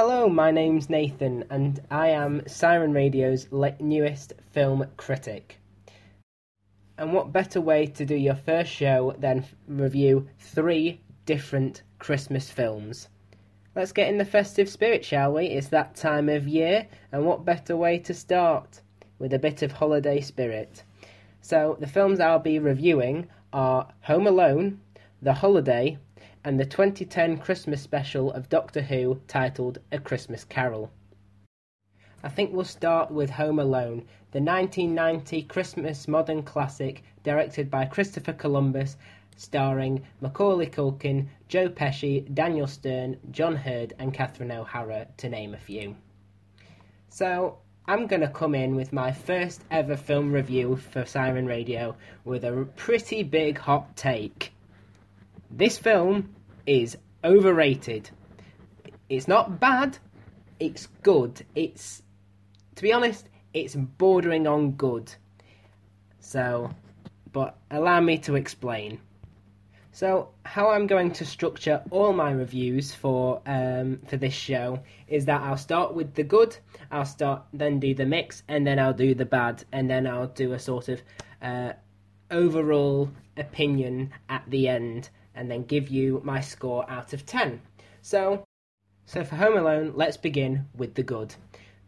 Hello, my name's Nathan, and I am Siren Radio's newest film critic. And what better way to do your first show than review three different Christmas films? Let's get in the festive spirit, shall we? It's that time of year, and what better way to start with a bit of holiday spirit? So, the films I'll be reviewing are Home Alone, The Holiday, and the 2010 Christmas special of Doctor Who titled A Christmas Carol. I think we'll start with Home Alone, the 1990 Christmas modern classic directed by Christopher Columbus, starring Macaulay Culkin, Joe Pesci, Daniel Stern, John Heard, and Catherine O'Hara, to name a few. So, I'm going to come in with my first ever film review for Siren Radio with a pretty big hot take. This film is overrated. It's not bad, it's good. It's, to be honest, it's bordering on good. So, but allow me to explain. So, how I'm going to structure all my reviews for um, for this show is that I'll start with the good, I'll start then do the mix, and then I'll do the bad, and then I'll do a sort of uh, overall opinion at the end and then give you my score out of 10. So, so for Home Alone, let's begin with the good.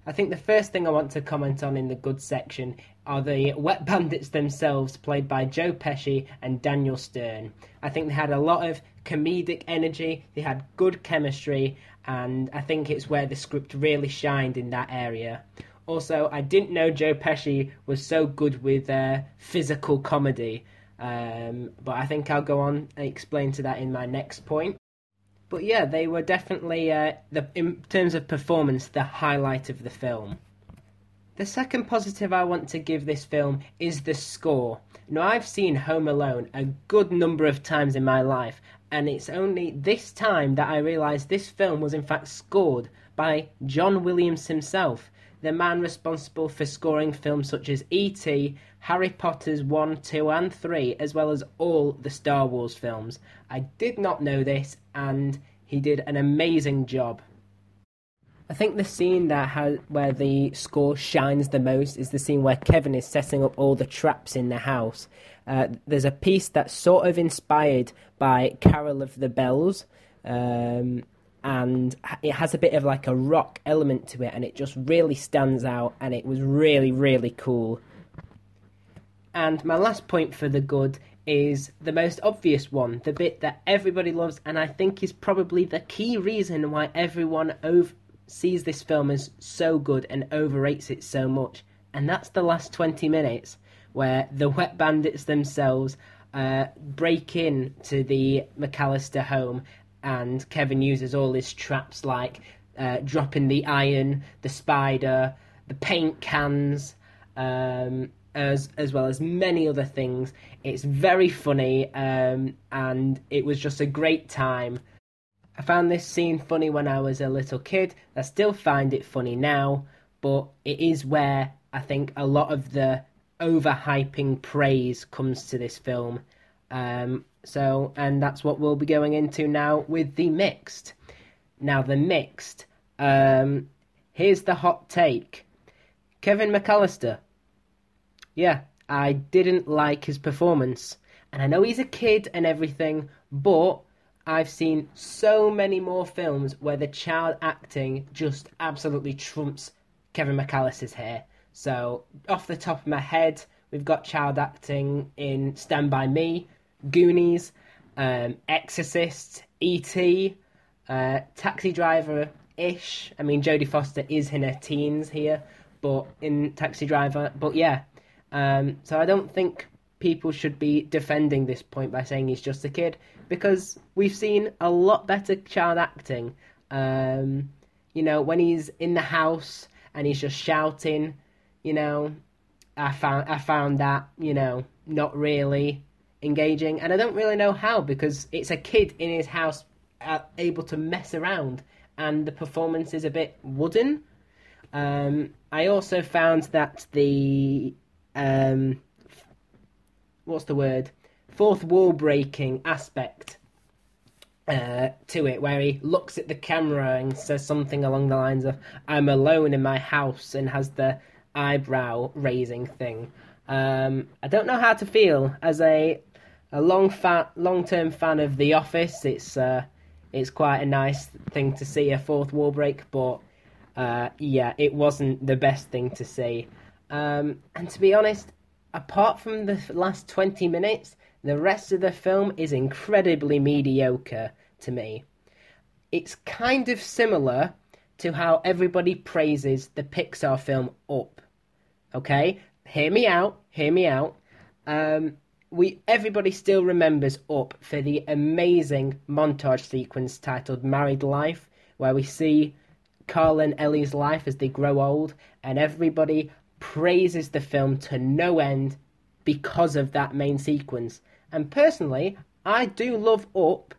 I think the first thing I want to comment on in the good section are the Wet Bandits themselves, played by Joe Pesci and Daniel Stern. I think they had a lot of comedic energy, they had good chemistry, and I think it's where the script really shined in that area. Also, I didn't know Joe Pesci was so good with uh, physical comedy. Um, but I think I'll go on and explain to that in my next point. But yeah, they were definitely, uh, the, in terms of performance, the highlight of the film. The second positive I want to give this film is the score. Now, I've seen Home Alone a good number of times in my life, and it's only this time that I realised this film was in fact scored by John Williams himself the man responsible for scoring films such as E.T., Harry Potter's 1, 2, and 3, as well as all the Star Wars films. I did not know this, and he did an amazing job. I think the scene that has where the score shines the most is the scene where Kevin is setting up all the traps in the house. Uh, there's a piece that's sort of inspired by Carol of the Bells, um, and it has a bit of like a rock element to it and it just really stands out and it was really really cool. And my last point for the good is the most obvious one the bit that everybody loves and i think is probably the key reason why everyone ov- sees this film as so good and overrates it so much and that's the last 20 minutes where the wet bandits themselves uh, break in to the McAllister home and Kevin uses all his traps like uh, dropping the iron, the spider, the paint cans, um, as as well as many other things. It's very funny, um, and it was just a great time. I found this scene funny when I was a little kid. I still find it funny now, but it is where I think a lot of the overhyping praise comes to this film. Um, so, and that's what we'll be going into now with the mixed. Now, the mixed. Um, here's the hot take Kevin McAllister. Yeah, I didn't like his performance. And I know he's a kid and everything, but I've seen so many more films where the child acting just absolutely trumps Kevin McAllister's hair. So, off the top of my head, we've got child acting in Stand By Me, Goonies, um, Exorcist, E.T., uh, Taxi Driver ish. I mean, Jodie Foster is in her teens here, but in Taxi Driver. But yeah, um, so I don't think people should be defending this point by saying he's just a kid because we've seen a lot better child acting. Um, you know, when he's in the house and he's just shouting, you know, I found I found that you know not really engaging, and I don't really know how because it's a kid in his house uh, able to mess around, and the performance is a bit wooden. Um, I also found that the um, what's the word fourth wall breaking aspect uh, to it, where he looks at the camera and says something along the lines of "I'm alone in my house" and has the eyebrow raising thing. Um, I don't know how to feel as a a long fa- long term fan of The Office. It's uh, it's quite a nice thing to see a fourth wall break, but uh, yeah, it wasn't the best thing to see. Um, and to be honest, apart from the last 20 minutes, the rest of the film is incredibly mediocre to me. It's kind of similar to how everybody praises the Pixar film Up. Okay? Hear me out, hear me out. Um, we everybody still remembers Up for the amazing montage sequence titled Married Life, where we see Carl and Ellie's life as they grow old, and everybody praises the film to no end because of that main sequence. And personally, I do love Up,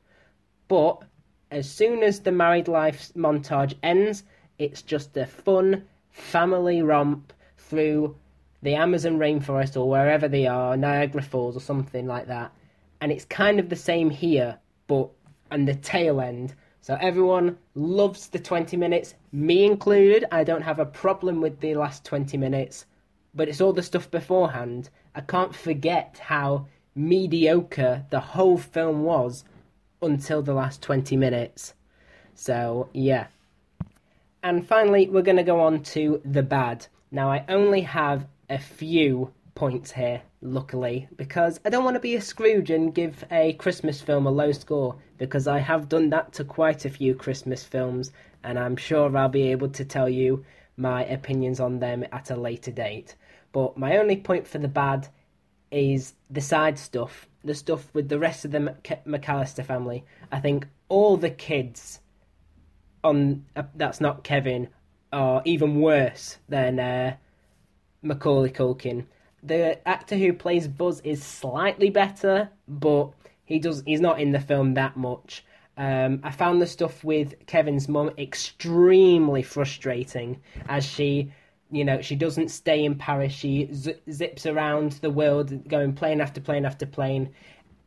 but as soon as the married life montage ends, it's just a fun family romp through the Amazon rainforest or wherever they are, Niagara Falls or something like that. And it's kind of the same here, but and the tail end. So everyone loves the 20 minutes, me included. I don't have a problem with the last 20 minutes, but it's all the stuff beforehand. I can't forget how mediocre the whole film was until the last 20 minutes. So, yeah. And finally, we're going to go on to the bad. Now, I only have a few points here, luckily, because I don't want to be a Scrooge and give a Christmas film a low score, because I have done that to quite a few Christmas films, and I'm sure I'll be able to tell you my opinions on them at a later date. But my only point for the bad is the side stuff, the stuff with the rest of the McAllister family. I think all the kids on uh, that's not Kevin are even worse than uh, Macaulay Culkin. The actor who plays Buzz is slightly better, but he does he's not in the film that much. Um, I found the stuff with Kevin's mum extremely frustrating as she you know, she doesn't stay in Paris. She z- zips around the world, going plane after plane after plane,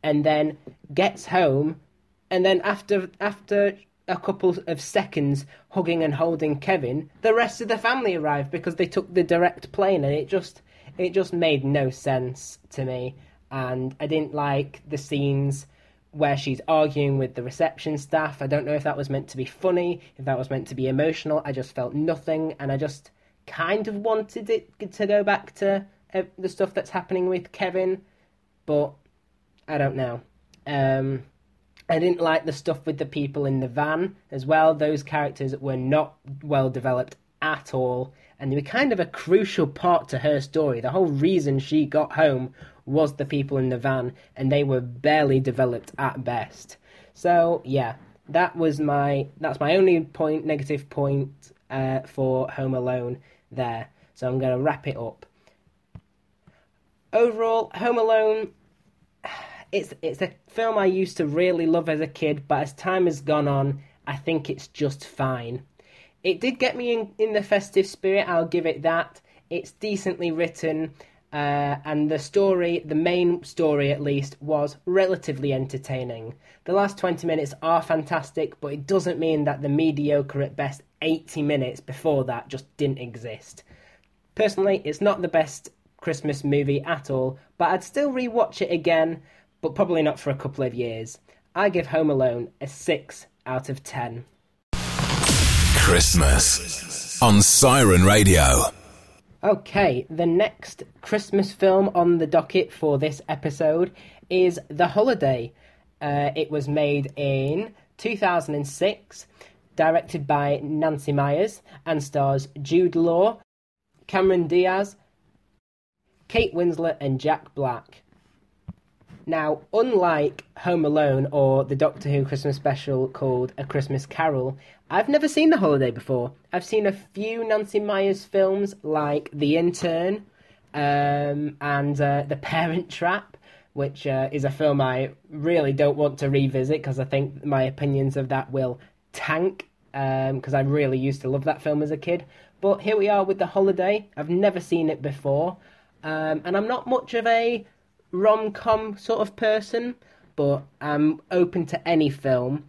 and then gets home, and then after after a couple of seconds hugging and holding Kevin, the rest of the family arrived because they took the direct plane, and it just it just made no sense to me, and I didn't like the scenes where she's arguing with the reception staff. I don't know if that was meant to be funny, if that was meant to be emotional. I just felt nothing, and I just kind of wanted it to go back to uh, the stuff that's happening with Kevin, but I don't know. Um, I didn't like the stuff with the people in the van as well. Those characters were not well developed at all, and they were kind of a crucial part to her story. The whole reason she got home was the people in the van, and they were barely developed at best. So yeah, that was my that's my only point negative point uh, for Home Alone there. So I'm going to wrap it up. Overall, Home Alone, it's it's a film I used to really love as a kid, but as time has gone on, I think it's just fine. It did get me in, in the festive spirit, I'll give it that. It's decently written, uh, and the story, the main story at least, was relatively entertaining. The last 20 minutes are fantastic, but it doesn't mean that the mediocre at best 80 minutes before that just didn't exist. Personally, it's not the best Christmas movie at all, but I'd still rewatch it again, but probably not for a couple of years. I give Home Alone a 6 out of 10. Christmas on Siren Radio. Okay, the next Christmas film on the docket for this episode is The Holiday. Uh, it was made in 2006 directed by Nancy Meyers, and stars Jude Law, Cameron Diaz, Kate Winslet, and Jack Black. Now, unlike Home Alone or the Doctor Who Christmas special called A Christmas Carol, I've never seen The Holiday before. I've seen a few Nancy Meyers films like The Intern um, and uh, The Parent Trap, which uh, is a film I really don't want to revisit because I think my opinions of that will tank because um, I really used to love that film as a kid. But here we are with The Holiday. I've never seen it before, um, and I'm not much of a rom com sort of person, but I'm open to any film.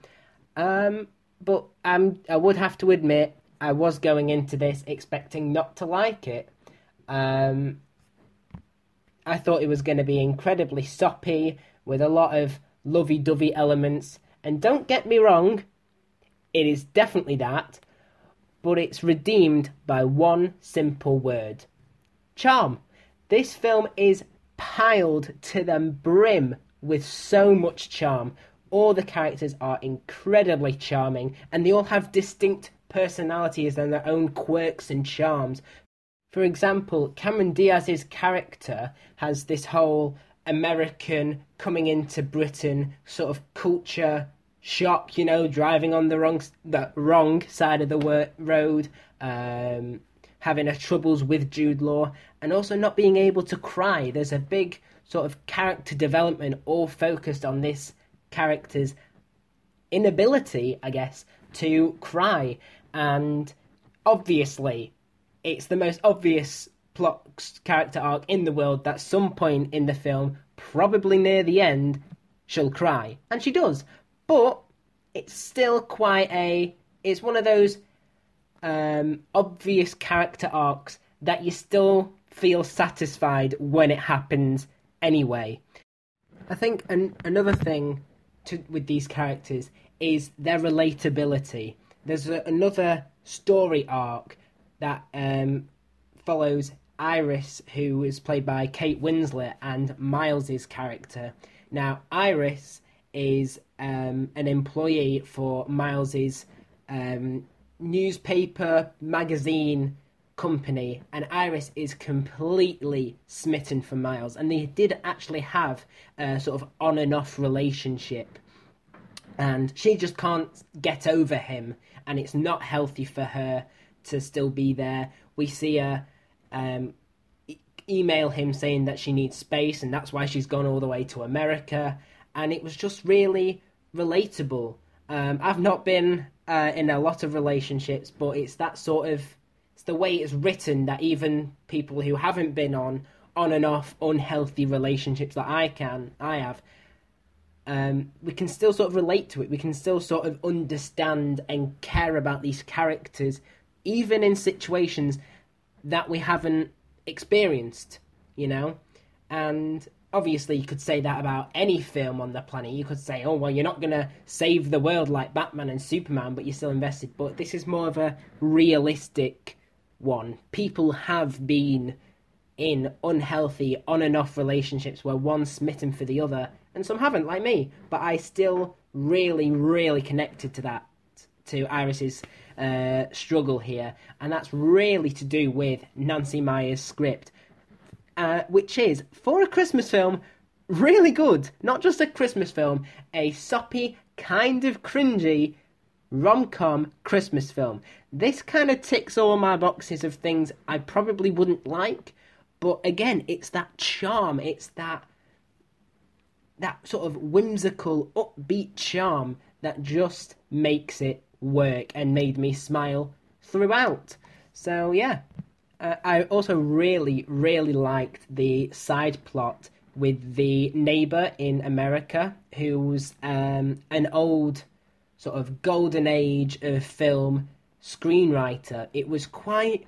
Um, but I'm, I would have to admit, I was going into this expecting not to like it. Um, I thought it was going to be incredibly soppy with a lot of lovey dovey elements. And don't get me wrong, it is definitely that, but it's redeemed by one simple word charm. This film is piled to the brim with so much charm. All the characters are incredibly charming, and they all have distinct personalities and their own quirks and charms. For example, Cameron Diaz's character has this whole American coming into Britain sort of culture shock, you know, driving on the wrong the wrong side of the road, um, having a troubles with Jude Law, and also not being able to cry. There's a big sort of character development all focused on this character's inability, I guess, to cry. And obviously, it's the most obvious plot character arc in the world that some point in the film, probably near the end, she'll cry. And she does. But it's still quite a. It's one of those um, obvious character arcs that you still feel satisfied when it happens anyway. I think an, another thing to, with these characters is their relatability. There's a, another story arc that um, follows Iris, who is played by Kate Winslet, and Miles's character. Now, Iris is um, an employee for Miles's um, newspaper magazine company, and Iris is completely smitten for Miles, and they did actually have a sort of on and off relationship, and she just can't get over him, and it's not healthy for her to still be there. We see her um, e- email him saying that she needs space, and that's why she's gone all the way to America, and it was just really relatable. Um, I've not been uh, in a lot of relationships, but it's that sort of the way it's written that even people who haven't been on on and off unhealthy relationships that I can I have um, we can still sort of relate to it. We can still sort of understand and care about these characters, even in situations that we haven't experienced, you know? And obviously, you could say that about any film on the planet. You could say, oh, well, you're not going to save the world like Batman and Superman, but you're still invested. But this is more of a realistic one. People have been in unhealthy on and off relationships where one's smitten for the other, and some haven't, like me. But I still really, really connected to that, to Iris's uh, struggle here, and that's really to do with Nancy Meyers' script, uh, which is for a Christmas film really good. Not just a Christmas film, a soppy, kind of cringy rom com Christmas film. This kind of ticks all my boxes of things I probably wouldn't like, but again, it's that charm, it's that that sort of whimsical, upbeat charm that just makes it work and made me smile throughout. So yeah, uh, I also really, really liked the side plot with the neighbor in America, who's um, an old sort of golden age of film screenwriter, it was quite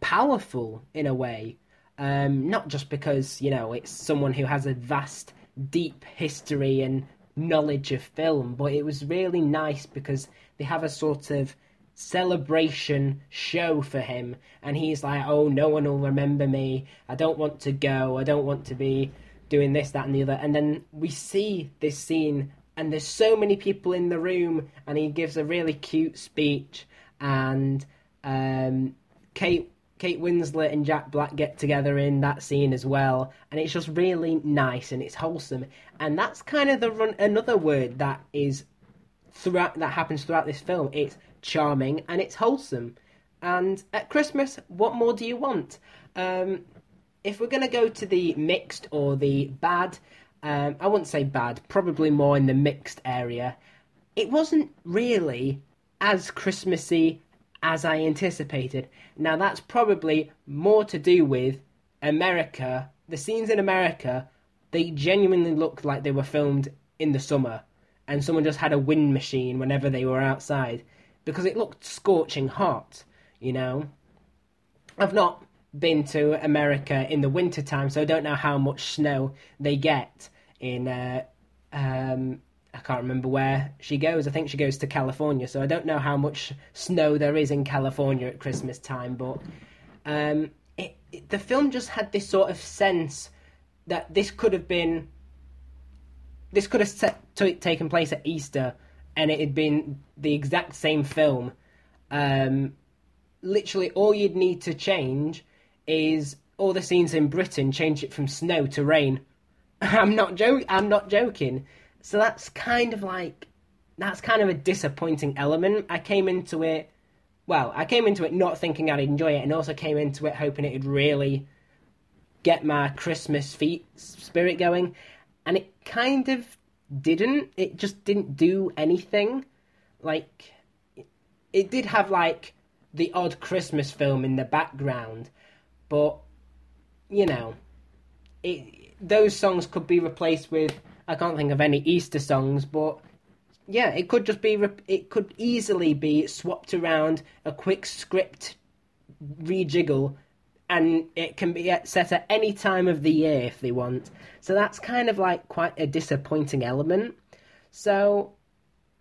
powerful in a way. Um, not just because, you know, it's someone who has a vast, deep history and knowledge of film, but it was really nice because they have a sort of celebration show for him, and he's like, oh, no one will remember me. I don't want to go. I don't want to be doing this, that, and the other. And then we see this scene and there's so many people in the room, and he gives a really cute speech, and um, Kate Kate Winslet and Jack Black get together in that scene as well, and it's just really nice and it's wholesome, and that's kind of the run. Another word that is throughout that happens throughout this film. It's charming and it's wholesome, and at Christmas, what more do you want? Um, if we're gonna go to the mixed or the bad, um, I wouldn't say bad, probably more in the mixed area. It wasn't really as Christmassy as I anticipated. Now, that's probably more to do with America. The scenes in America, they genuinely looked like they were filmed in the summer and someone just had a wind machine whenever they were outside because it looked scorching hot, you know. I've not been to America in the winter time, so I don't know how much snow they get in. Uh, um, I can't remember where she goes. I think she goes to California, so I don't know how much snow there is in California at Christmas time. But um, it, it, the film just had this sort of sense that this could have been this could have set, t- taken place at Easter, and it had been the exact same film. Um, literally, all you'd need to change is all the scenes in Britain. Change it from snow to rain. I'm not joking. I'm not joking. So that's kind of like that's kind of a disappointing element. I came into it. Well, I came into it not thinking I'd enjoy it, and also came into it hoping it'd really get my Christmas feet spirit going and it kind of didn't. It just didn't do anything. Like, it did have like the odd Christmas film in the background, but you know, it those songs could be replaced with. I can't think of any Easter songs, but yeah, it could just be. It could easily be swapped around a quick script rejiggle and it can be set at any time of the year if they want. So that's kind of like quite a disappointing element. So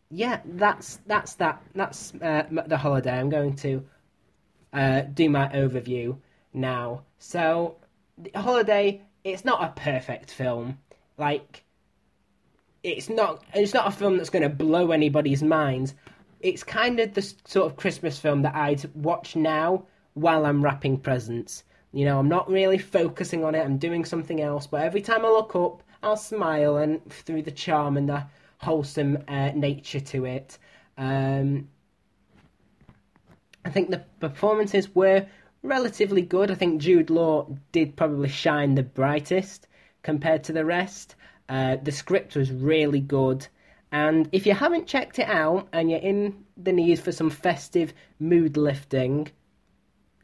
yeah, that's that's that. That's uh, the holiday. I'm going to uh, do my overview now. So holiday, it's not a perfect film. Like it's not it's not a film that's going to blow anybody's minds. It's kind of the sort of Christmas film that I'd watch now while I'm wrapping presents. You know, I'm not really focusing on it, I'm doing something else, but every time I look up, I'll smile and through the charm and the wholesome uh, nature to it. Um, I think the performances were relatively good. I think Jude Law did probably shine the brightest compared to the rest. Uh, the script was really good. And if you haven't checked it out and you're in the need for some festive mood lifting,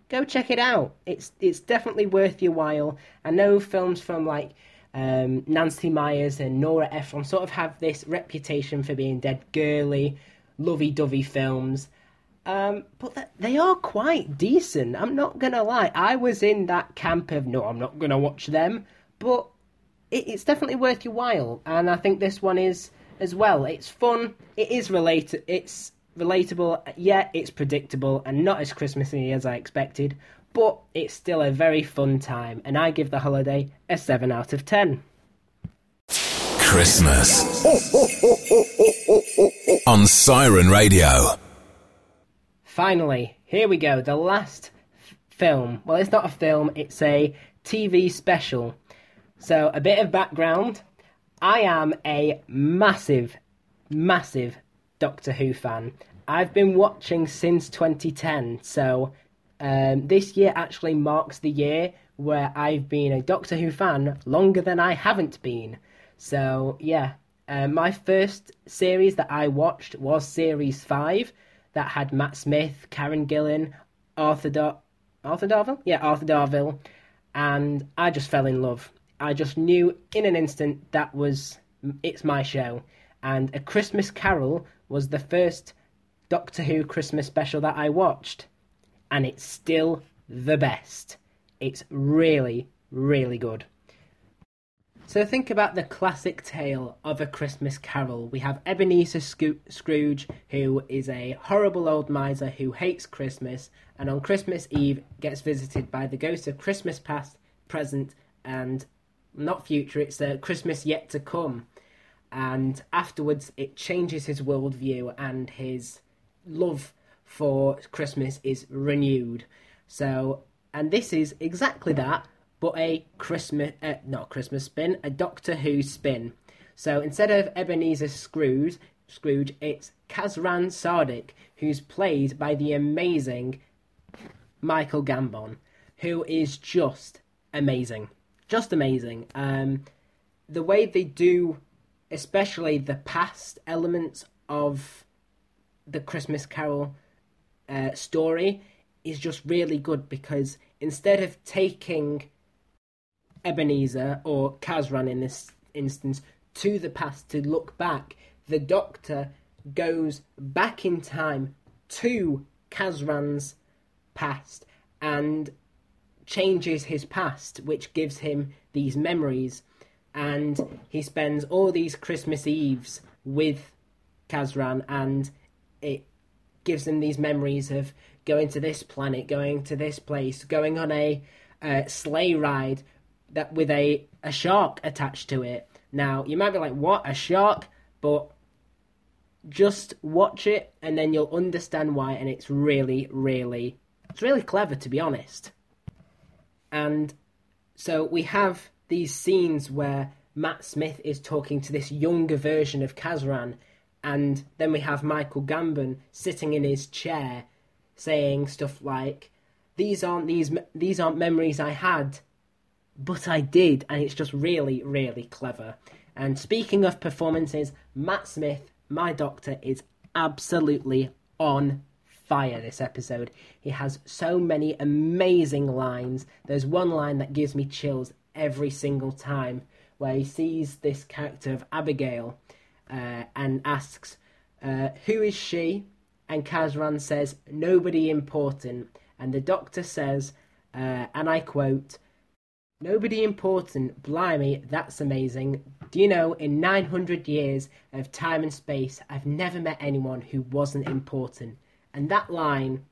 go check it out. It's it's definitely worth your while. I know films from like um, Nancy Meyers and Nora Ephron sort of have this reputation for being dead girly, lovey-dovey films. Um, but they are quite decent. I'm not gonna lie. I was in that camp of no, I'm not gonna watch them, but it, it's definitely worth your while. And I think this one is as well. It's fun. It is related. It's relatable, yet it's predictable and not as Christmassy as I expected, but it's still a very fun time, and I give the holiday a 7 out of 10. Christmas on Siren Radio. Finally, here we go, the last film. Well, it's not a film, it's a TV special. So, a bit of background. I am a massive, massive Doctor Who fan. I've been watching since 2010, so um, this year actually marks the year where I've been a Doctor Who fan longer than I haven't been. So, yeah, uh, my first series that I watched was Series 5 that had Matt Smith, Karen Gillan, Arthur, Dar- Arthur Darvill? Yeah, Arthur Darvill. And I just fell in love. I just knew in an instant that was it's my show. And A Christmas Carol was the first Doctor Who Christmas special that I watched, and it's still the best. It's really, really good. So think about the classic tale of a Christmas carol. We have Ebenezer Scrooge, who is a horrible old miser who hates Christmas, and on Christmas Eve gets visited by the ghost of Christmas past, present, and not future. It's a Christmas yet to come. And afterwards, it changes his worldview and his love for Christmas is renewed. So, and this is exactly that, but a Christmas, uh, not Christmas spin, a Doctor Who spin. So instead of Ebenezer Scrooge, Scrooge, it's Kazran Sardik, who's played by the amazing Michael Gambon, who is just amazing, just amazing. Um, the way they do, especially the past elements of the Christmas Carol uh, story is just really good because instead of taking Ebenezer or Kazran in this instance to the past to look back. The Doctor goes back in time to Kazran's past and changes his past, which gives him these memories. And he spends all these Christmas Eves with Kazran, and it gives him these memories of going to this planet, going to this place, going on a uh, sleigh ride that with a, a shark attached to it. Now, you might be like, what, a shark? But just watch it and then you'll understand why, and it's really, really, it's really clever to be honest. And so we have these scenes where Matt Smith is talking to this younger version of Kazran, and then we have Michael Gambon sitting in his chair saying stuff like, "These aren't these these aren't memories I had, but I did," and it's just really, really clever. And speaking of performances, Matt Smith, my doctor, is absolutely on fire this episode. He has so many amazing lines. There's one line that gives me chills every single time where he sees this character of Abigail uh, and asks, uh, Who is she? And Kazran says, Nobody important. And the doctor says, uh, and I quote, Nobody important, blimey, that's amazing. Do you know, in 900 years of time and space, I've never met anyone who wasn't important. And that line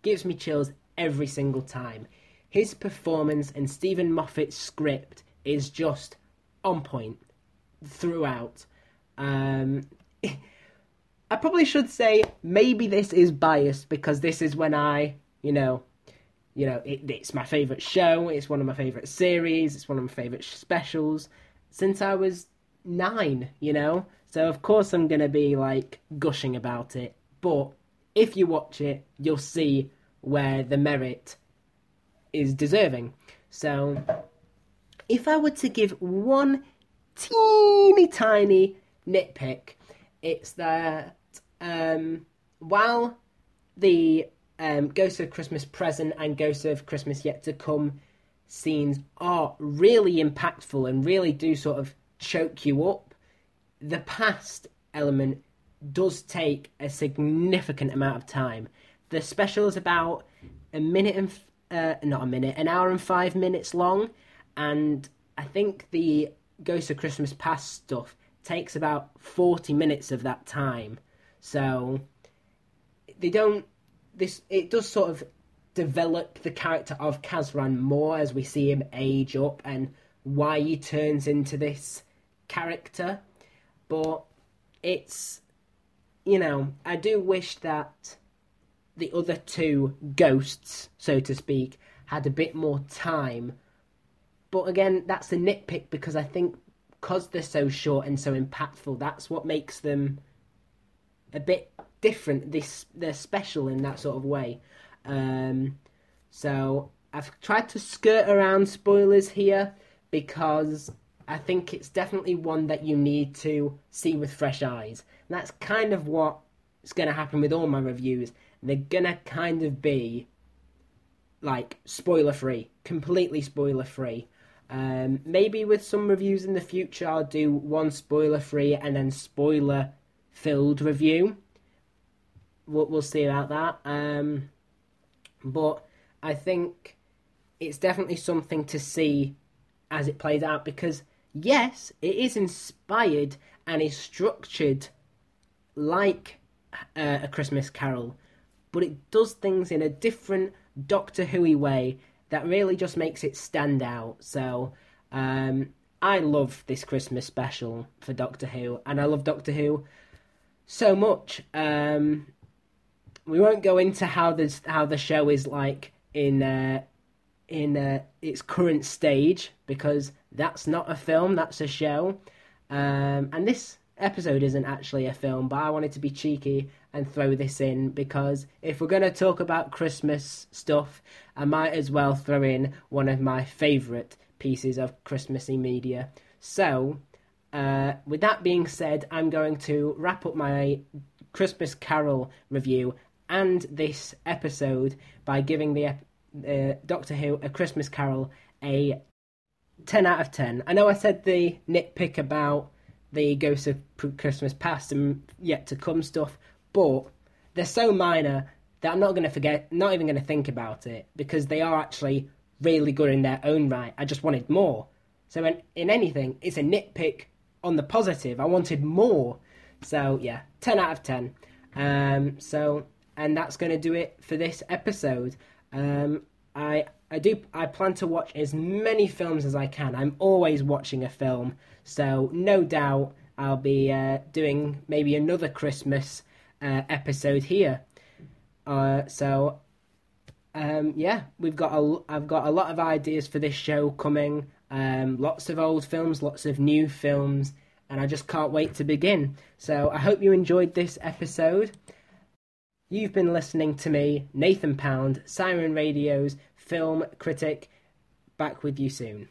gives me chills every single time. His performance and Steven Moffat's script is just on point throughout. Um, I probably should say maybe this is biased because this is when I, you know, you know, it, it's my favorite show. It's one of my favorite series. It's one of my favorite specials since I was nine. You know, so of course I'm gonna be like gushing about it. But if you watch it, you'll see where the merit is deserving. So, if I were to give one teeny tiny nitpick, it's that um, while the um, Ghost of Christmas Present and Ghost of Christmas Yet to Come scenes are really impactful and really do sort of choke you up, the past element does take a significant amount of time. The special is about a minute and uh, not a minute, an hour and five minutes long, and I think the Ghost of Christmas Past stuff takes about forty minutes of that time. So they don't. This it does sort of develop the character of Kazran more as we see him age up and why he turns into this character, but it's you know, I do wish that the other two ghosts, so to speak, had a bit more time. But again, that's a nitpick because I think because they're so short and so impactful, that's what makes them a bit different. This they're special in that sort of way. Um, so I've tried to skirt around spoilers here because I think it's definitely one that you need to see with fresh eyes. And that's kind of what's going to happen with all my reviews. They're going to kind of be like spoiler free, completely spoiler free. Um, maybe with some reviews in the future, I'll do one spoiler free and then spoiler filled review. We'll, we'll see about that. Um, but I think it's definitely something to see as it plays out because yes, it is inspired and is structured like uh, a Christmas Carol, but it does things in a different Doctor Who way that really just makes it stand out. So um, I love this Christmas special for Doctor Who, and I love Doctor Who so much. Um, we won't go into how this how the show is like in uh, in uh, its current stage because that's not a film, that's a show. Um, and this episode isn't actually a film, but I wanted to be cheeky and throw this in because if we're going to talk about Christmas stuff, I might as well throw in one of my favourite pieces of Christmassy media. So, uh, with that being said, I'm going to wrap up my Christmas Carol review and this episode by giving the uh, Doctor Who A Christmas Carol a 10 out of 10. I know I said the nitpick about the Ghost of Christmas Past and Yet to Come stuff, but they're so minor that I'm not going to forget, not even going to think about it because they are actually really good in their own right. I just wanted more. So in, in anything, it's a nitpick on the positive. I wanted more. So yeah, 10 out of 10. Um, so and that's going to do it for this episode. Um, I I do I plan to watch as many films as I can. I'm always watching a film, so no doubt I'll be uh, doing maybe another Christmas uh, episode here. Uh, so um, yeah, we've got a I've got a lot of ideas for this show coming. Um, lots of old films, lots of new films, and I just can't wait to begin. So I hope you enjoyed this episode. You've been listening to me, Nathan Pound, Siren Radio's film critic. Back with you soon.